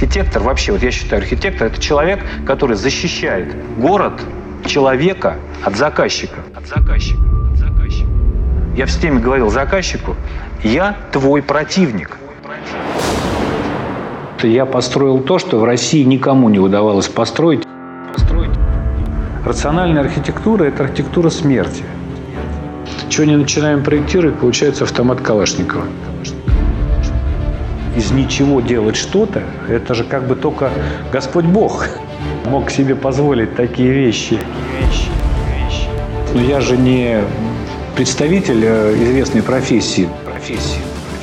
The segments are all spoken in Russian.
Архитектор вообще, вот я считаю, архитектор – это человек, который защищает город, человека от заказчика. От заказчика. От заказчика. Я в системе говорил заказчику, я твой противник. Я построил то, что в России никому не удавалось построить. построить. Рациональная архитектура – это архитектура смерти. Чего не начинаем проектировать, получается автомат Калашникова. Из ничего делать что-то – это же как бы только Господь Бог мог себе позволить такие вещи. Но я же не представитель э, известной профессии. профессии.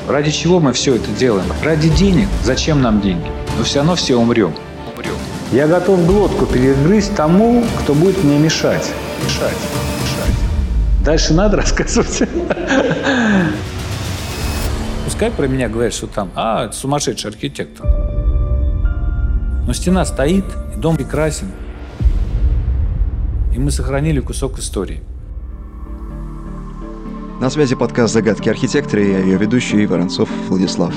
Ради чего мы все это делаем? Ради денег. Зачем нам деньги? Но все равно все умрем. умрем. Я готов глотку перегрызть тому, кто будет мне мешать. Мешать. Мешать. Дальше надо рассказывать. Пускай про меня говорят, что там, а, сумасшедший архитектор. Но стена стоит, и дом прекрасен. И мы сохранили кусок истории. На связи подкаст «Загадки архитектора» и я ее ведущий Воронцов Владислав.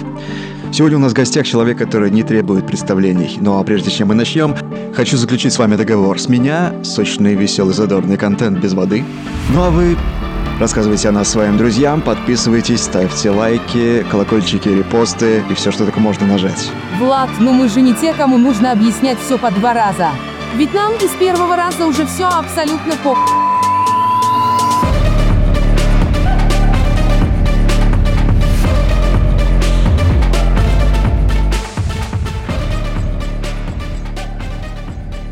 Сегодня у нас в гостях человек, который не требует представлений. Ну а прежде чем мы начнем, хочу заключить с вами договор. С меня сочный, веселый, задорный контент без воды. Ну а вы рассказывайте о нас своим друзьям, подписывайтесь, ставьте лайки, колокольчики, репосты и все, что только можно нажать. Влад, ну мы же не те, кому нужно объяснять все по два раза. Ведь нам из первого раза уже все абсолютно по...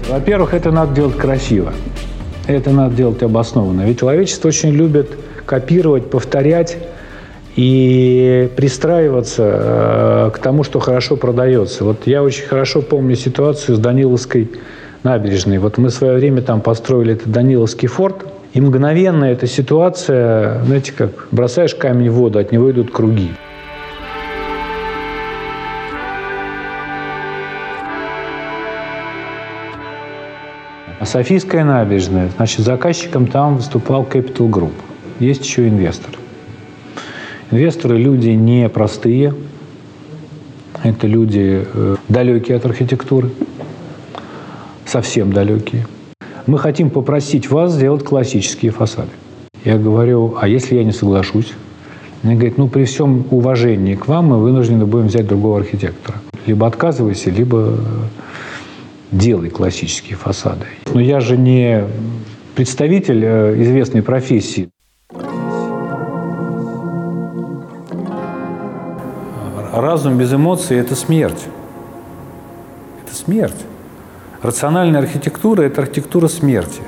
Во-первых, это надо делать красиво. Это надо делать обоснованно. Ведь человечество очень любит копировать, повторять и пристраиваться э, к тому, что хорошо продается. Вот я очень хорошо помню ситуацию с Даниловской набережной. Вот мы в свое время там построили этот Даниловский форт, и мгновенно эта ситуация, знаете как, бросаешь камень в воду, от него идут круги. Софийская набережная. Значит, заказчиком там выступал Capital Group. Есть еще инвестор. Инвесторы – люди непростые. Это люди э, далекие от архитектуры. Совсем далекие. Мы хотим попросить вас сделать классические фасады. Я говорю, а если я не соглашусь? Они говорят, ну, при всем уважении к вам мы вынуждены будем взять другого архитектора. Либо отказывайся, либо делай классические фасады. Но я же не представитель э, известной профессии. Разум без эмоций – это смерть. Это смерть. Рациональная архитектура – это архитектура смерти.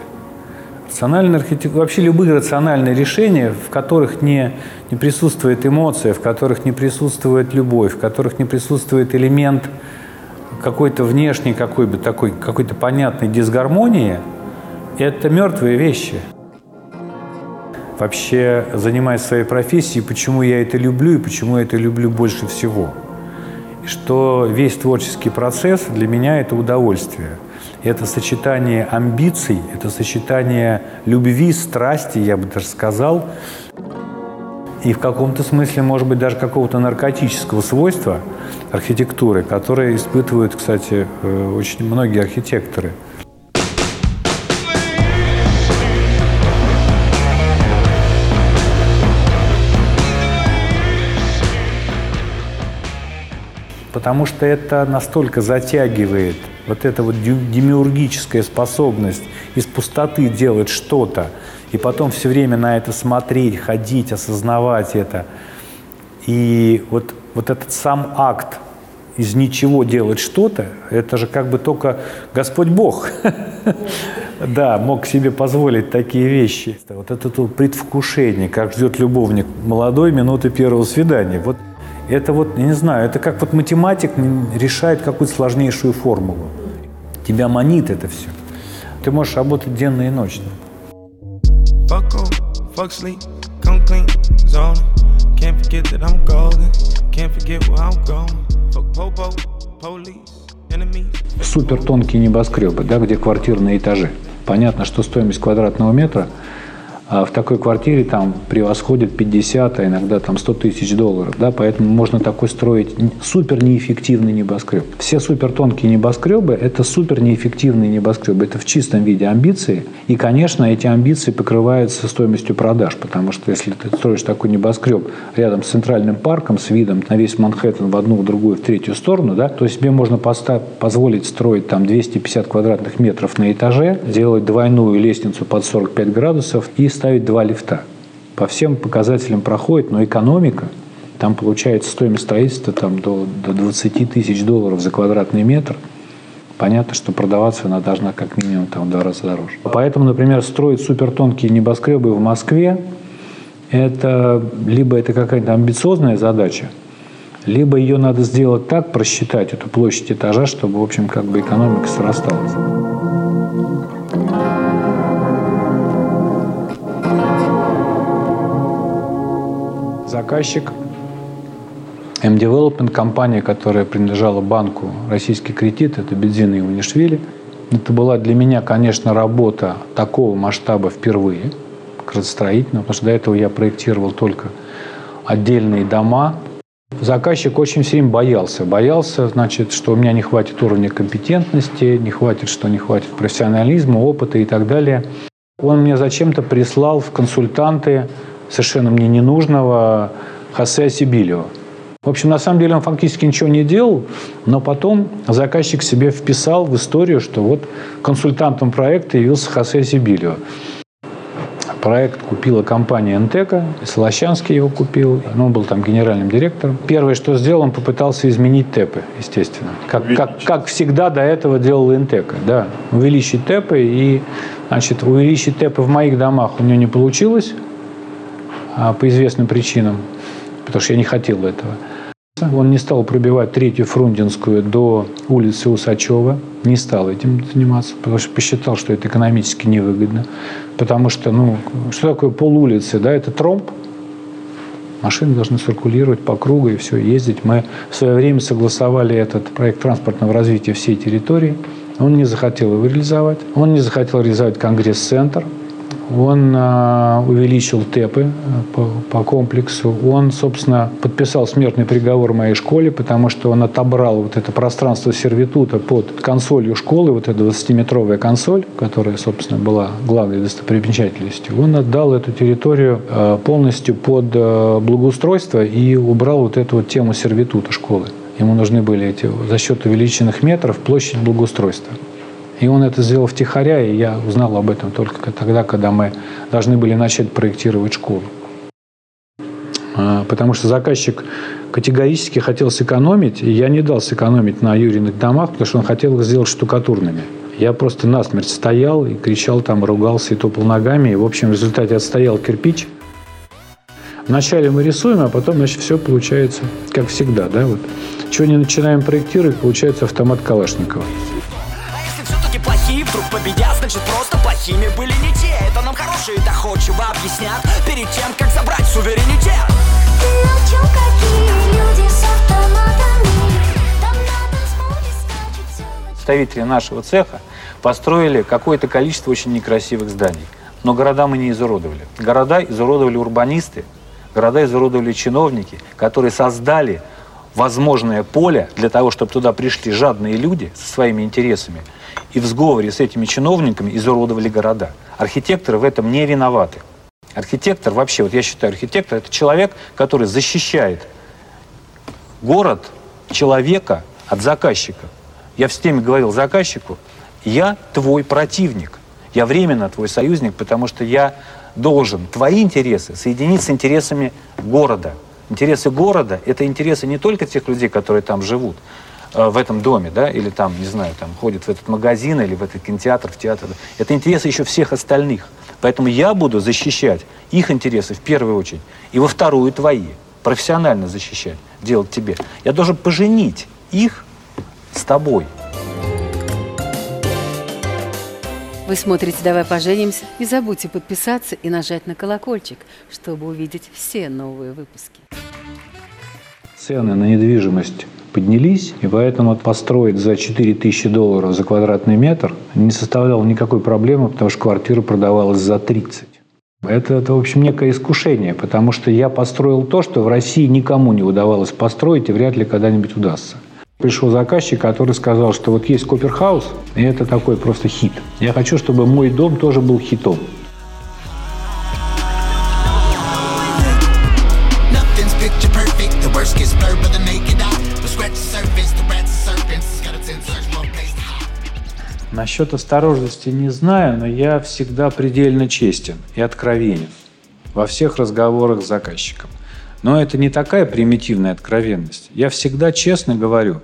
Рациональная архитектура, вообще любые рациональные решения, в которых не, не присутствует эмоция, в которых не присутствует любовь, в которых не присутствует элемент – какой-то внешней, какой бы такой, какой-то понятной дисгармонии, это мертвые вещи. Вообще, занимаясь своей профессией, почему я это люблю и почему я это люблю больше всего. Что весь творческий процесс для меня – это удовольствие. Это сочетание амбиций, это сочетание любви, страсти, я бы даже сказал, и в каком-то смысле, может быть, даже какого-то наркотического свойства архитектуры, которые испытывают, кстати, э, очень многие архитекторы. Потому что это настолько затягивает вот эта вот демиургическая способность из пустоты делать что-то, и потом все время на это смотреть, ходить, осознавать это. И вот, вот этот сам акт из ничего делать что-то, это же как бы только Господь Бог, да, мог себе позволить такие вещи. Вот это то предвкушение, как ждет любовник молодой минуты первого свидания. Вот это вот, я не знаю, это как вот математик решает какую-то сложнейшую формулу. Тебя манит это все. Ты можешь работать денно и ночно. Fuck off, fuck sleep, come clean, zone. Can't forget that I'm golden, can't forget where I'm going. Fuck popo, police. Супер тонкие небоскребы, да, где квартиры на этаже. Понятно, что стоимость квадратного метра а в такой квартире там превосходит 50, а иногда там 100 тысяч долларов. Да? Поэтому можно такой строить супер неэффективный небоскреб. Все супер тонкие небоскребы – это супер неэффективные небоскребы. Это в чистом виде амбиции. И, конечно, эти амбиции покрываются стоимостью продаж, потому что если ты строишь такой небоскреб рядом с центральным парком, с видом на весь Манхэттен в одну, в другую, в третью сторону, да, то себе можно позволить строить там 250 квадратных метров на этаже, делать двойную лестницу под 45 градусов и ставить два лифта. По всем показателям проходит, но экономика, там получается стоимость строительства там, до, до 20 тысяч долларов за квадратный метр. Понятно, что продаваться она должна как минимум там, в два раза дороже. Поэтому, например, строить супертонкие небоскребы в Москве, это либо это какая-то амбициозная задача, либо ее надо сделать так, просчитать эту площадь этажа, чтобы, в общем, как бы экономика срасталась. Заказчик M-Development, компания, которая принадлежала банку «Российский кредит», это Бензин и Унишвили. Это была для меня, конечно, работа такого масштаба впервые, градостроительного, потому что до этого я проектировал только отдельные дома. Заказчик очень сильно боялся. Боялся, значит, что у меня не хватит уровня компетентности, не хватит, что не хватит профессионализма, опыта и так далее. Он мне зачем-то прислал в консультанты совершенно мне ненужного Хосе Сибилио. В общем, на самом деле он фактически ничего не делал, но потом заказчик себе вписал в историю, что вот консультантом проекта явился Хосе Сибилио. Проект купила компания «Энтека», Солощанский его купил, он был там генеральным директором. Первое, что сделал, он попытался изменить ТЭПы, естественно. Как, как, как всегда до этого делал «Энтека», да. Увеличить ТЭПы и, значит, увеличить ТЭПы в моих домах у него не получилось, по известным причинам, потому что я не хотел этого. Он не стал пробивать третью Фрунзенскую до улицы Усачева, не стал этим заниматься, потому что посчитал, что это экономически невыгодно. Потому что, ну, что такое пол улицы, да, это тромб, Машины должны циркулировать по кругу и все, ездить. Мы в свое время согласовали этот проект транспортного развития всей территории. Он не захотел его реализовать. Он не захотел реализовать Конгресс-центр он а, увеличил ТЭПы э, по, по комплексу. Он, собственно, подписал смертный приговор моей школе, потому что он отобрал вот это пространство сервитута под консолью школы, вот эта 20-метровая консоль, которая, собственно, была главной достопримечательностью. Он отдал эту территорию э, полностью под благоустройство и убрал вот эту вот тему сервитута школы. Ему нужны были эти за счет увеличенных метров площадь благоустройства. И он это сделал втихаря, и я узнал об этом только тогда, когда мы должны были начать проектировать школу. А, потому что заказчик категорически хотел сэкономить, и я не дал сэкономить на Юриных домах, потому что он хотел их сделать штукатурными. Я просто насмерть стоял и кричал там, ругался и топал ногами. И, в общем, в результате отстоял кирпич. Вначале мы рисуем, а потом, значит, все получается как всегда, да, вот. Чего не начинаем проектировать, получается автомат Калашникова победят, значит просто плохими были не те Это нам хорошие доходчиво объяснят Перед тем, как забрать суверенитет Представители нашего цеха построили какое-то количество очень некрасивых зданий. Но города мы не изуродовали. Города изуродовали урбанисты, города изуродовали чиновники, которые создали возможное поле для того, чтобы туда пришли жадные люди со своими интересами – и в сговоре с этими чиновниками изуродовали города. Архитекторы в этом не виноваты. Архитектор вообще, вот я считаю, архитектор это человек, который защищает город, человека от заказчика. Я в системе говорил заказчику, я твой противник, я временно твой союзник, потому что я должен твои интересы соединить с интересами города. Интересы города – это интересы не только тех людей, которые там живут, в этом доме, да, или там, не знаю, там ходит в этот магазин или в этот кинотеатр, в театр. Это интересы еще всех остальных. Поэтому я буду защищать их интересы в первую очередь, и во вторую твои. Профессионально защищать, делать тебе. Я должен поженить их с тобой. Вы смотрите «Давай поженимся» не забудьте подписаться и нажать на колокольчик, чтобы увидеть все новые выпуски. Цены на недвижимость поднялись, и поэтому построить за 4000 долларов за квадратный метр не составляло никакой проблемы, потому что квартира продавалась за 30. Это, это, в общем, некое искушение, потому что я построил то, что в России никому не удавалось построить и вряд ли когда-нибудь удастся. Пришел заказчик, который сказал, что вот есть Коперхаус, и это такой просто хит. Я хочу, чтобы мой дом тоже был хитом. Насчет осторожности не знаю, но я всегда предельно честен и откровенен во всех разговорах с заказчиком. Но это не такая примитивная откровенность. Я всегда честно говорю,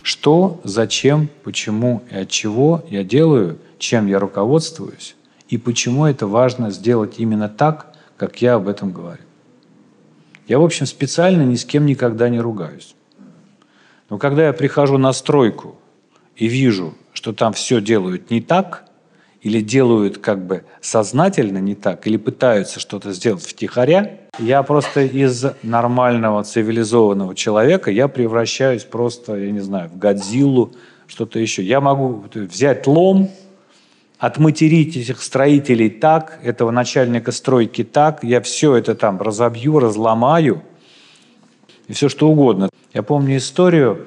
что, зачем, почему и от чего я делаю, чем я руководствуюсь, и почему это важно сделать именно так, как я об этом говорю. Я, в общем, специально ни с кем никогда не ругаюсь. Но когда я прихожу на стройку и вижу, что там все делают не так, или делают как бы сознательно не так, или пытаются что-то сделать втихаря, я просто из нормального цивилизованного человека я превращаюсь просто, я не знаю, в Годзиллу, что-то еще. Я могу взять лом, отматерить этих строителей так, этого начальника стройки так, я все это там разобью, разломаю, и все что угодно. Я помню историю,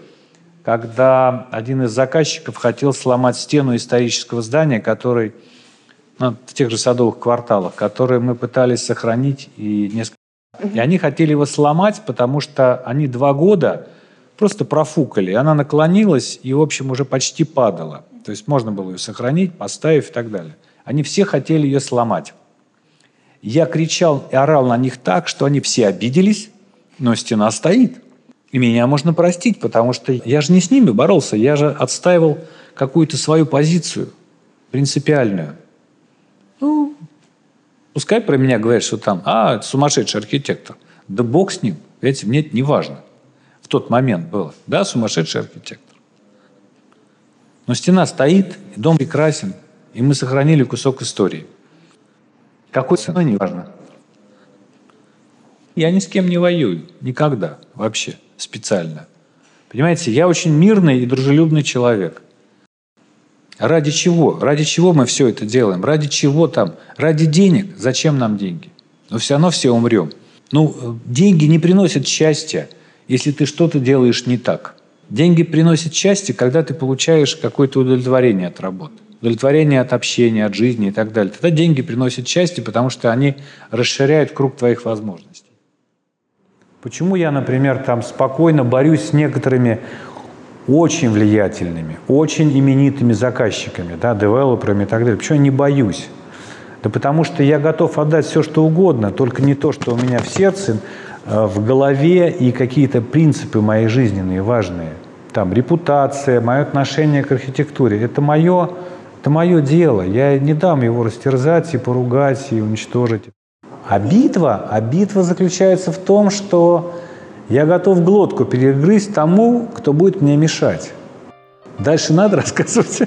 когда один из заказчиков хотел сломать стену исторического здания, который ну, в тех же садовых кварталах, которые мы пытались сохранить и несколько. И они хотели его сломать, потому что они два года просто профукали. Она наклонилась и, в общем, уже почти падала. То есть можно было ее сохранить, поставив и так далее. Они все хотели ее сломать. Я кричал и орал на них так, что они все обиделись, но стена стоит. И меня можно простить, потому что я же не с ними боролся, я же отстаивал какую-то свою позицию принципиальную. Ну, пускай про меня говорят, что там, а, сумасшедший архитектор. Да бог с ним, видите, мне это не важно. В тот момент было, да, сумасшедший архитектор. Но стена стоит, дом прекрасен, и мы сохранили кусок истории. Какой ценой, не важно. Я ни с кем не воюю, никогда, вообще специально. Понимаете, я очень мирный и дружелюбный человек. Ради чего? Ради чего мы все это делаем? Ради чего там? Ради денег? Зачем нам деньги? Но все равно все умрем. Ну, деньги не приносят счастья, если ты что-то делаешь не так. Деньги приносят счастье, когда ты получаешь какое-то удовлетворение от работы, удовлетворение от общения, от жизни и так далее. Тогда деньги приносят счастье, потому что они расширяют круг твоих возможностей. Почему я, например, там спокойно борюсь с некоторыми очень влиятельными, очень именитыми заказчиками, да, девелоперами и так далее. Почему я не боюсь? Да потому что я готов отдать все, что угодно, только не то, что у меня в сердце, э, в голове и какие-то принципы мои жизненные важные. Там репутация, мое отношение к архитектуре. Это мое, это мое дело. Я не дам его растерзать и поругать и уничтожить. А битва, а битва заключается в том, что я готов глотку перегрызть тому, кто будет мне мешать. Дальше надо рассказывать.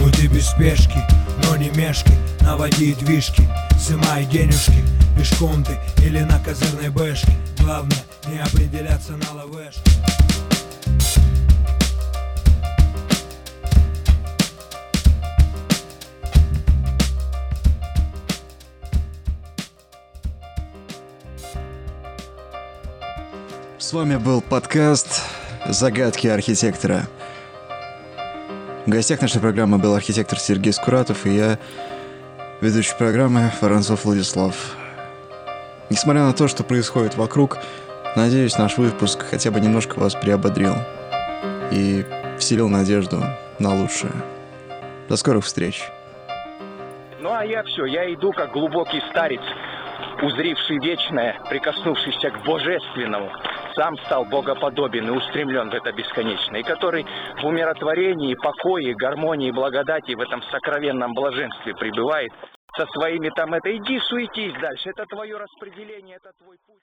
Буди без спешки, но не мешки, наводи движки, сымай денежки, пешком ты или на козырной бэшке. Главное не определяться на лавэшке. С вами был подкаст «Загадки архитектора». В гостях нашей программы был архитектор Сергей Скуратов и я, ведущий программы Воронцов Владислав. Несмотря на то, что происходит вокруг, надеюсь, наш выпуск хотя бы немножко вас приободрил и вселил надежду на лучшее. До скорых встреч. Ну а я все, я иду как глубокий старец, узривший вечное, прикоснувшийся к божественному, сам стал богоподобен и устремлен в это бесконечное, и который в умиротворении, покое, гармонии, благодати в этом сокровенном блаженстве пребывает со своими там это, иди суетись дальше, это твое распределение, это твой путь.